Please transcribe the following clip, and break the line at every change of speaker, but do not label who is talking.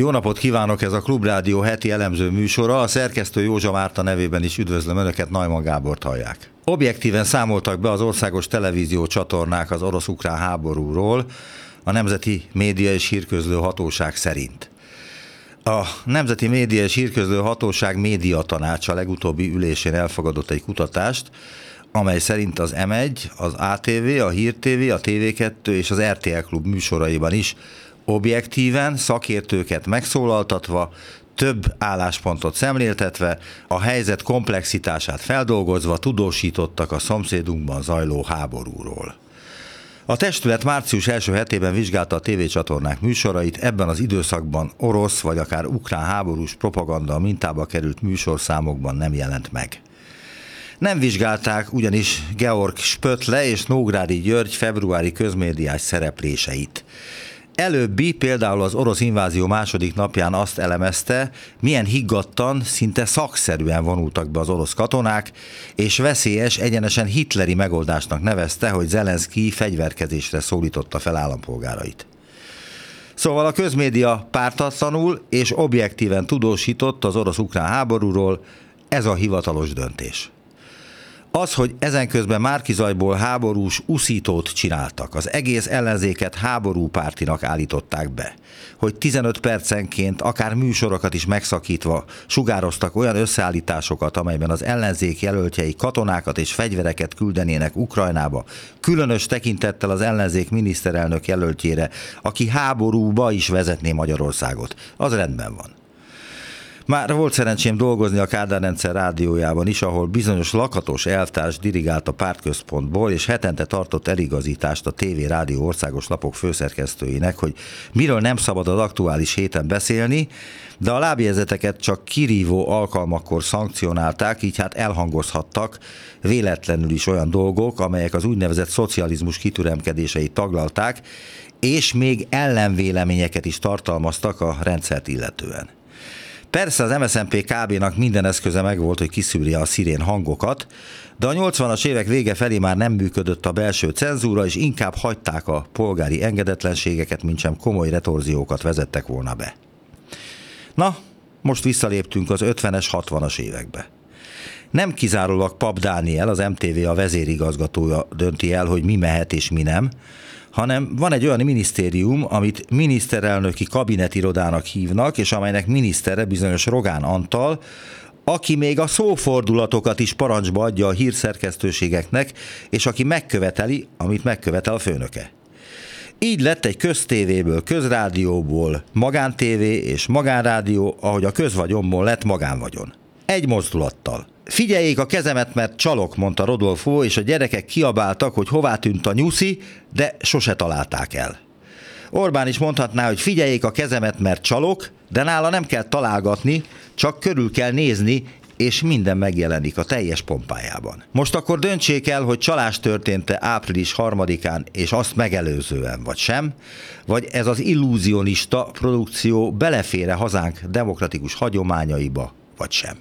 Jó napot kívánok, ez a Klubrádió heti elemző műsora. A szerkesztő Józsa Márta nevében is üdvözlöm Önöket, Najman Gábort hallják. Objektíven számoltak be az országos televízió csatornák az orosz-ukrán háborúról, a Nemzeti Média és Hírközlő Hatóság szerint. A Nemzeti Média és Hírközlő Hatóság média tanácsa legutóbbi ülésén elfogadott egy kutatást, amely szerint az M1, az ATV, a Hír TV, a TV2 és az RTL Klub műsoraiban is objektíven, szakértőket megszólaltatva, több álláspontot szemléltetve, a helyzet komplexitását feldolgozva tudósítottak a szomszédunkban zajló háborúról. A testület március első hetében vizsgálta a tévécsatornák műsorait, ebben az időszakban orosz vagy akár ukrán háborús propaganda mintába került műsorszámokban nem jelent meg. Nem vizsgálták ugyanis Georg Spötle és Nógrádi György februári közmédiás szerepléseit. Előbbi például az orosz invázió második napján azt elemezte, milyen higgadtan, szinte szakszerűen vonultak be az orosz katonák, és veszélyes, egyenesen hitleri megoldásnak nevezte, hogy Zelenszky fegyverkezésre szólította fel állampolgárait. Szóval a közmédia pártatlanul és objektíven tudósított az orosz-ukrán háborúról, ez a hivatalos döntés. Az, hogy ezen közben Márkizajból háborús uszítót csináltak, az egész ellenzéket háborúpártinak állították be, hogy 15 percenként, akár műsorokat is megszakítva sugároztak olyan összeállításokat, amelyben az ellenzék jelöltjei katonákat és fegyvereket küldenének Ukrajnába, különös tekintettel az ellenzék miniszterelnök jelöltjére, aki háborúba is vezetné Magyarországot. Az rendben van. Már volt szerencsém dolgozni a Kádár rendszer rádiójában is, ahol bizonyos lakatos elvtárs dirigált a pártközpontból, és hetente tartott eligazítást a TV Rádió országos lapok főszerkesztőinek, hogy miről nem szabad az aktuális héten beszélni, de a lábjegyzeteket csak kirívó alkalmakkor szankcionálták, így hát elhangozhattak véletlenül is olyan dolgok, amelyek az úgynevezett szocializmus kitüremkedéseit taglalták, és még ellenvéleményeket is tartalmaztak a rendszert illetően. Persze az MSZNP KB-nak minden eszköze megvolt, hogy kiszűrje a szirén hangokat, de a 80-as évek vége felé már nem működött a belső cenzúra, és inkább hagyták a polgári engedetlenségeket, mint sem komoly retorziókat vezettek volna be. Na, most visszaléptünk az 50-es, 60-as évekbe. Nem kizárólag Pap Dániel, az MTV a vezérigazgatója dönti el, hogy mi mehet és mi nem, hanem van egy olyan minisztérium, amit miniszterelnöki kabinetirodának hívnak, és amelynek minisztere bizonyos Rogán Antal, aki még a szófordulatokat is parancsba adja a hírszerkesztőségeknek, és aki megköveteli, amit megkövetel a főnöke. Így lett egy köztévéből, közrádióból magántévé és magánrádió, ahogy a közvagyonból lett magánvagyon. Egy mozdulattal – Figyeljék a kezemet, mert csalok, mondta Rodolfo, és a gyerekek kiabáltak, hogy hová tűnt a nyuszi, de sose találták el. Orbán is mondhatná, hogy figyeljék a kezemet, mert csalok, de nála nem kell találgatni, csak körül kell nézni, és minden megjelenik a teljes pompájában. Most akkor döntsék el, hogy csalás történt-e április harmadikán, és azt megelőzően, vagy sem, vagy ez az illúzionista produkció belefére hazánk demokratikus hagyományaiba, vagy sem.